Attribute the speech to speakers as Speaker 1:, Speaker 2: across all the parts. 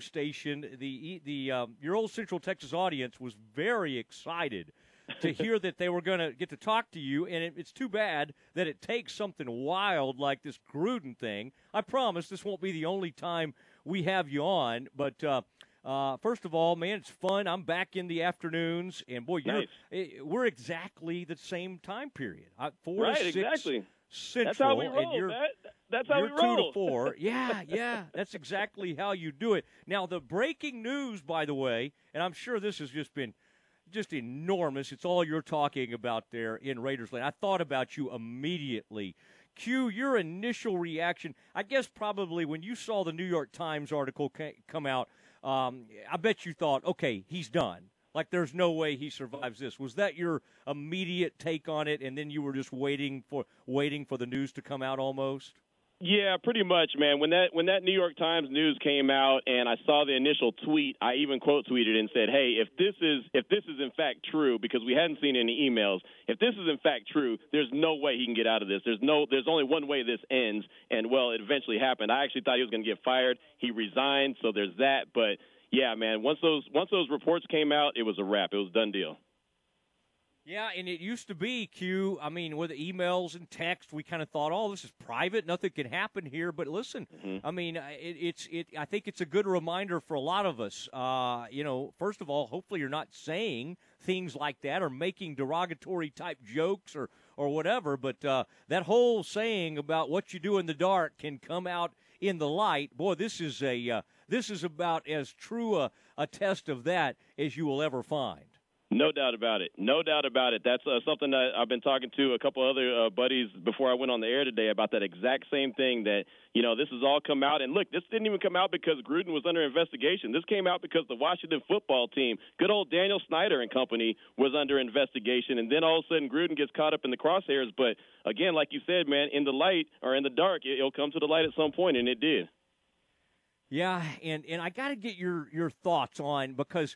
Speaker 1: station, the the um, your old Central Texas audience was very excited to hear that they were going to get to talk to you, and it, it's too bad that it takes something wild like this Gruden thing. I promise this won't be the only time we have you on, but. Uh, uh, first of all, man, it's fun. I'm back in the afternoons, and boy,
Speaker 2: nice.
Speaker 1: Eh, we're exactly the same time period. Uh, four
Speaker 2: right,
Speaker 1: to six
Speaker 2: exactly.
Speaker 1: Central,
Speaker 2: That's how we
Speaker 1: and you're,
Speaker 2: That, that's how
Speaker 1: you're
Speaker 2: we roll.
Speaker 1: two to four. Yeah, yeah, that's exactly how you do it. Now, the breaking news, by the way, and I'm sure this has just been just enormous. It's all you're talking about there in Raiders Land. I thought about you immediately. Q, your initial reaction, I guess probably when you saw the New York Times article come out, um, I bet you thought, okay, he's done. Like there's no way he survives this. Was that your immediate take on it, and then you were just waiting for waiting for the news to come out almost?
Speaker 2: Yeah, pretty much, man. When that when that New York Times news came out and I saw the initial tweet, I even quote tweeted and said, "Hey, if this is if this is in fact true because we hadn't seen any emails, if this is in fact true, there's no way he can get out of this. There's no there's only one way this ends." And well, it eventually happened. I actually thought he was going to get fired. He resigned, so there's that, but yeah, man, once those once those reports came out, it was a wrap. It was done deal.
Speaker 1: Yeah, and it used to be Q. I mean, with emails and text, we kind of thought, "Oh, this is private. Nothing can happen here." But listen,
Speaker 2: mm-hmm.
Speaker 1: I mean, it, it's it. I think it's a good reminder for a lot of us. Uh, you know, first of all, hopefully you're not saying things like that or making derogatory type jokes or or whatever. But uh, that whole saying about what you do in the dark can come out in the light. Boy, this is a uh, this is about as true a, a test of that as you will ever find.
Speaker 2: No doubt about it. No doubt about it. That's uh, something that I've been talking to a couple other uh, buddies before I went on the air today about that exact same thing. That you know, this has all come out, and look, this didn't even come out because Gruden was under investigation. This came out because the Washington football team, good old Daniel Snyder and company, was under investigation, and then all of a sudden Gruden gets caught up in the crosshairs. But again, like you said, man, in the light or in the dark, it'll come to the light at some point, and it did.
Speaker 1: Yeah, and and I got to get your your thoughts on because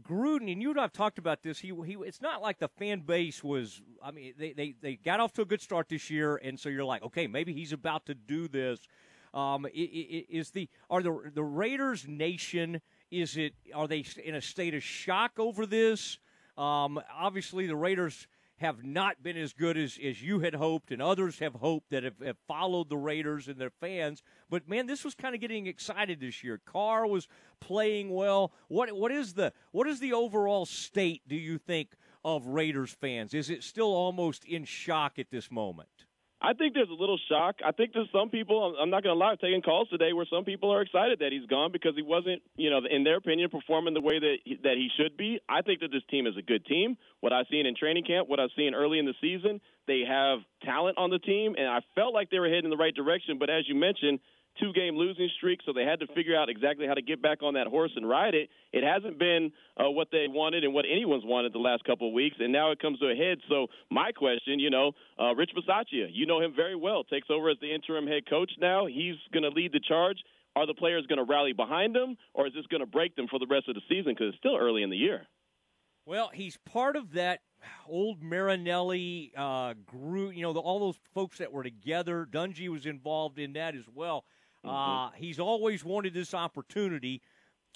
Speaker 1: Gruden, and you and I've talked about this. He, he, it's not like the fan base was. I mean, they, they, they got off to a good start this year, and so you're like, okay, maybe he's about to do this. Um, is the are the the Raiders nation? Is it are they in a state of shock over this? Um, obviously, the Raiders have not been as good as, as you had hoped and others have hoped that have, have followed the Raiders and their fans. But man, this was kind of getting excited this year. Carr was playing well. What what is the what is the overall state, do you think, of Raiders fans? Is it still almost in shock at this moment?
Speaker 2: I think there's a little shock. I think there's some people. I'm not going to lie, taking calls today where some people are excited that he's gone because he wasn't, you know, in their opinion, performing the way that he, that he should be. I think that this team is a good team. What I've seen in training camp, what I've seen early in the season, they have talent on the team, and I felt like they were heading in the right direction. But as you mentioned, two game losing streak, so they had to figure out exactly how to get back on that horse and ride it. It hasn't been uh, what they wanted and what anyone's wanted the last couple of weeks, and now it comes to a head. So my question, you know, uh, Rich Bisaccia, you know him very well, takes over as the interim head coach now. He's going to lead the charge. Are the players going to rally behind him, or is this going to break them for the rest of the season because it's still early in the year?
Speaker 1: Well, he's part of that old Marinelli uh, group. You know, the, all those folks that were together. Dungy was involved in that as well. Mm-hmm. Uh, he's always wanted this opportunity.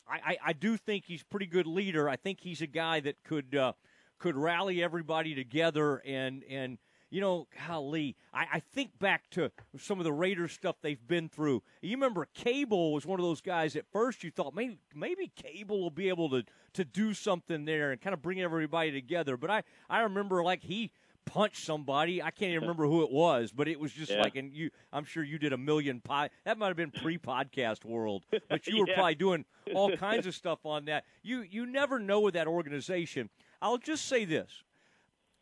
Speaker 1: I, I, I, do think he's a pretty good leader. I think he's a guy that could uh, could rally everybody together and and you know, golly, I, I think back to some of the Raiders stuff they've been through. You remember Cable was one of those guys. At first, you thought maybe maybe Cable will be able to to do something there and kind of bring everybody together. But I I remember like he punch somebody. I can't even remember who it was, but it was just
Speaker 2: yeah.
Speaker 1: like, and you, I'm sure you did a million pod. That might have been pre-podcast world, but you were
Speaker 2: yeah.
Speaker 1: probably doing all kinds of stuff on that. You, you never know with that organization. I'll just say this: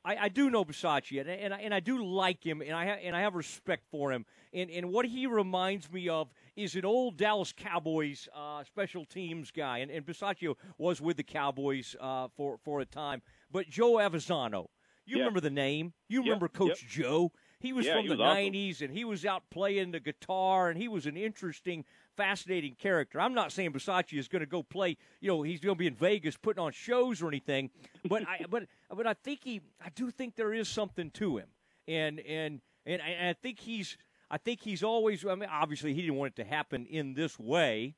Speaker 1: I, I do know Bisaccia, and, and I, and I do like him, and I ha- and I have respect for him. And and what he reminds me of is an old Dallas Cowboys uh, special teams guy, and and Bisaccia was with the Cowboys uh, for for a time. But Joe Avezzano, you
Speaker 2: Yeah.
Speaker 1: remember the name? You
Speaker 2: Yep,
Speaker 1: remember Coach
Speaker 2: yep.
Speaker 1: Joe? He was
Speaker 2: Yeah,
Speaker 1: from
Speaker 2: he
Speaker 1: the
Speaker 2: was awesome.
Speaker 1: '90s, and he was out playing the guitar, and he was an interesting, fascinating character. I'm not saying Bisaccia is going to go play. You know, he's going to be in Vegas putting on shows or anything, but I, but but I think he, I do think there is something to him, and and and I, and I think he's, I think he's always. I mean, obviously he didn't want it to happen in this way,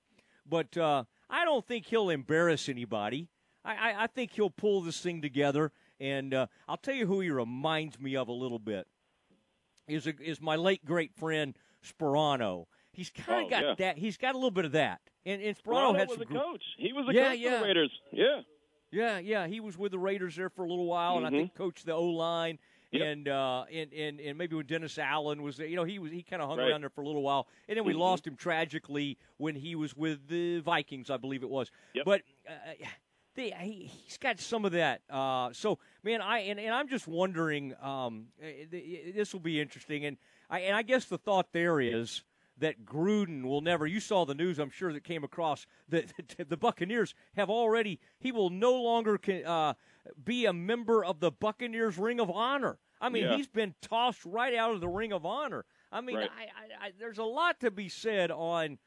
Speaker 1: but uh, I don't think he'll embarrass anybody. I, I, I think he'll pull this thing together. And uh, I'll tell you who he reminds me of a little bit is a, is my late great friend Sparano. He's kind of
Speaker 2: Oh,
Speaker 1: got
Speaker 2: yeah.
Speaker 1: that. He's got a little bit of that. And, and Sparano had
Speaker 2: was
Speaker 1: some
Speaker 2: a
Speaker 1: gr-
Speaker 2: coach. He was a
Speaker 1: Yeah,
Speaker 2: coach for
Speaker 1: yeah.
Speaker 2: the Raiders. Yeah.
Speaker 1: Yeah, yeah, he was with the Raiders there for a little while, and I think coached the O line.
Speaker 2: Yep.
Speaker 1: And, uh, and and and maybe when Dennis Allen was there, you know, he was he kind of hung
Speaker 2: Right.
Speaker 1: around there for a little while, and then we
Speaker 2: Mhm.
Speaker 1: lost him tragically when he was with the Vikings, I believe it was.
Speaker 2: Yep.
Speaker 1: But uh, they, he, he's got some of that. Uh, so man, I and, and I'm just wondering. Um, eh, this will be interesting, and I and I guess the thought there is that Gruden will never. You saw the news, I'm sure, that came across that the Buccaneers have already. He will no longer can, uh, be a member of the Buccaneers Ring of Honor. I mean,
Speaker 2: Yeah.
Speaker 1: he's been tossed right out of the Ring of Honor. I mean,
Speaker 2: Right.
Speaker 1: I, I, I, there's a lot to be said on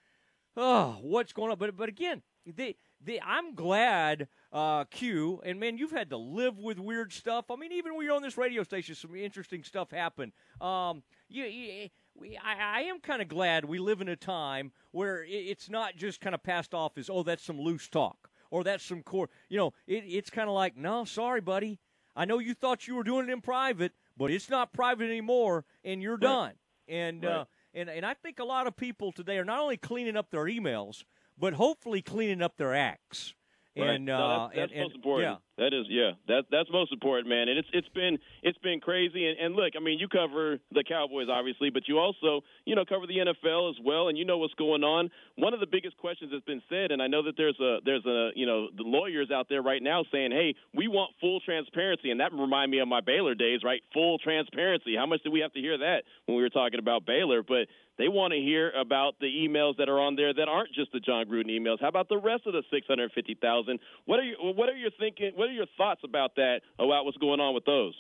Speaker 1: oh, what's going on. But but again, the, the, I'm glad uh, Q and man, you've had to live with weird stuff. I mean, even when you're on this radio station, some interesting stuff happened. Um, you, you we, I, I am kind of glad we live in a time where it, it's not just kind of passed off as oh, that's some loose talk or that's some core. You know, it, it's kind of like no, sorry, buddy. I know you thought you were doing it in private, but it's not private anymore, and you're done. And uh, and and I think a lot of people today are not only cleaning up their emails, but hopefully cleaning up their acts.
Speaker 2: Right.
Speaker 1: And
Speaker 2: No,
Speaker 1: uh,
Speaker 2: that's, that's
Speaker 1: and,
Speaker 2: most
Speaker 1: and-
Speaker 2: important.
Speaker 1: Yeah.
Speaker 2: That is, yeah, that that's most important, man. And it's it's been it's been crazy. And, and look, I mean, you cover the Cowboys obviously, but you also you know cover the NFL as well, and you know what's going on. One of the biggest questions that's been said, and I know that there's a there's a you know the lawyers out there right now saying, hey, we want full transparency, and that remind me of my Baylor days, right? Full transparency. How much did we have to hear that when we were talking about Baylor? But they want to hear about the emails that are on there that aren't just the Jon Gruden emails. How about the rest of the 650,000? What are you what are you thinking? What are your thoughts about that? About what's going on with those?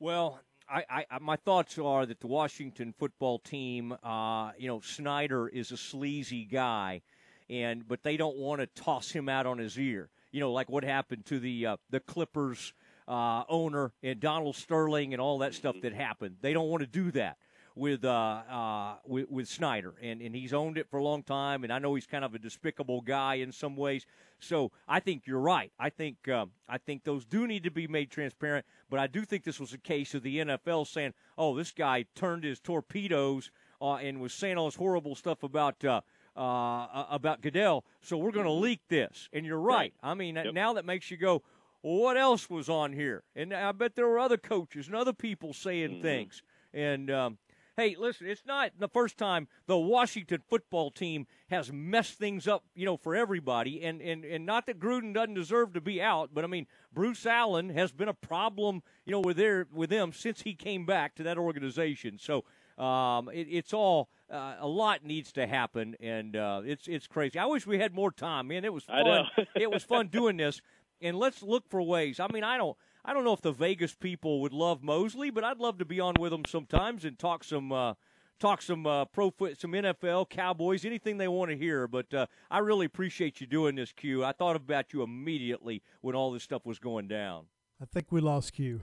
Speaker 1: Well, I, I, I my thoughts are that the Washington football team, uh, you know, Snyder is a sleazy guy, and but they don't want to toss him out on his ear. You know, like what happened to the uh, the Clippers uh, owner and Donald Sterling and all that stuff that happened. They don't want to do that with uh, uh, with, with Snyder, and and he's owned it for a long time. And I know he's kind of a despicable guy in some ways. So I think you're right. I think um, I think those do need to be made transparent. But I do think this was a case of the NFL saying, "Oh, this guy turned his torpedoes uh, and was saying all this horrible stuff about." Uh, uh, about Goodell, so we're going to leak this. And you're right. I mean,
Speaker 2: Yep.
Speaker 1: now that makes you go, well, what else was on here? And I bet there were other coaches and other people saying things. And um, hey, listen, it's not the first time the Washington football team has messed things up, you know, for everybody. And and and not that Gruden doesn't deserve to be out, but I mean, Bruce Allen has been a problem, you know, with their with them since he came back to that organization. So. Um, it, it's all uh, a lot needs to happen, and uh, it's it's crazy. I wish we had more time, man. It was
Speaker 2: I
Speaker 1: fun.
Speaker 2: know.
Speaker 1: it was fun doing this, and let's look for ways. I mean, I don't, I don't know if the Vegas people would love Mosley, but I'd love to be on with them sometimes and talk some, uh, talk some uh, pro foot, some NFL, Cowboys, anything they want to hear. But uh, I really appreciate you doing this, Q. I thought about you immediately when all this stuff was going down.
Speaker 3: I think we lost Q.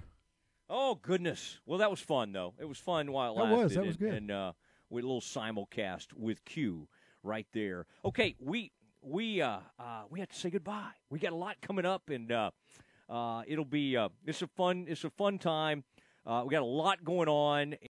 Speaker 1: Oh goodness! Well, that was fun though. It was fun while it
Speaker 3: That
Speaker 1: lasted.
Speaker 3: was, that was
Speaker 1: and,
Speaker 3: good.
Speaker 1: And uh, with a little simulcast with Q right there. Okay, we we uh, uh, we have to say goodbye. We got a lot coming up, and uh, it'll be uh, it's a fun it's a fun time. Uh, we got a lot going on.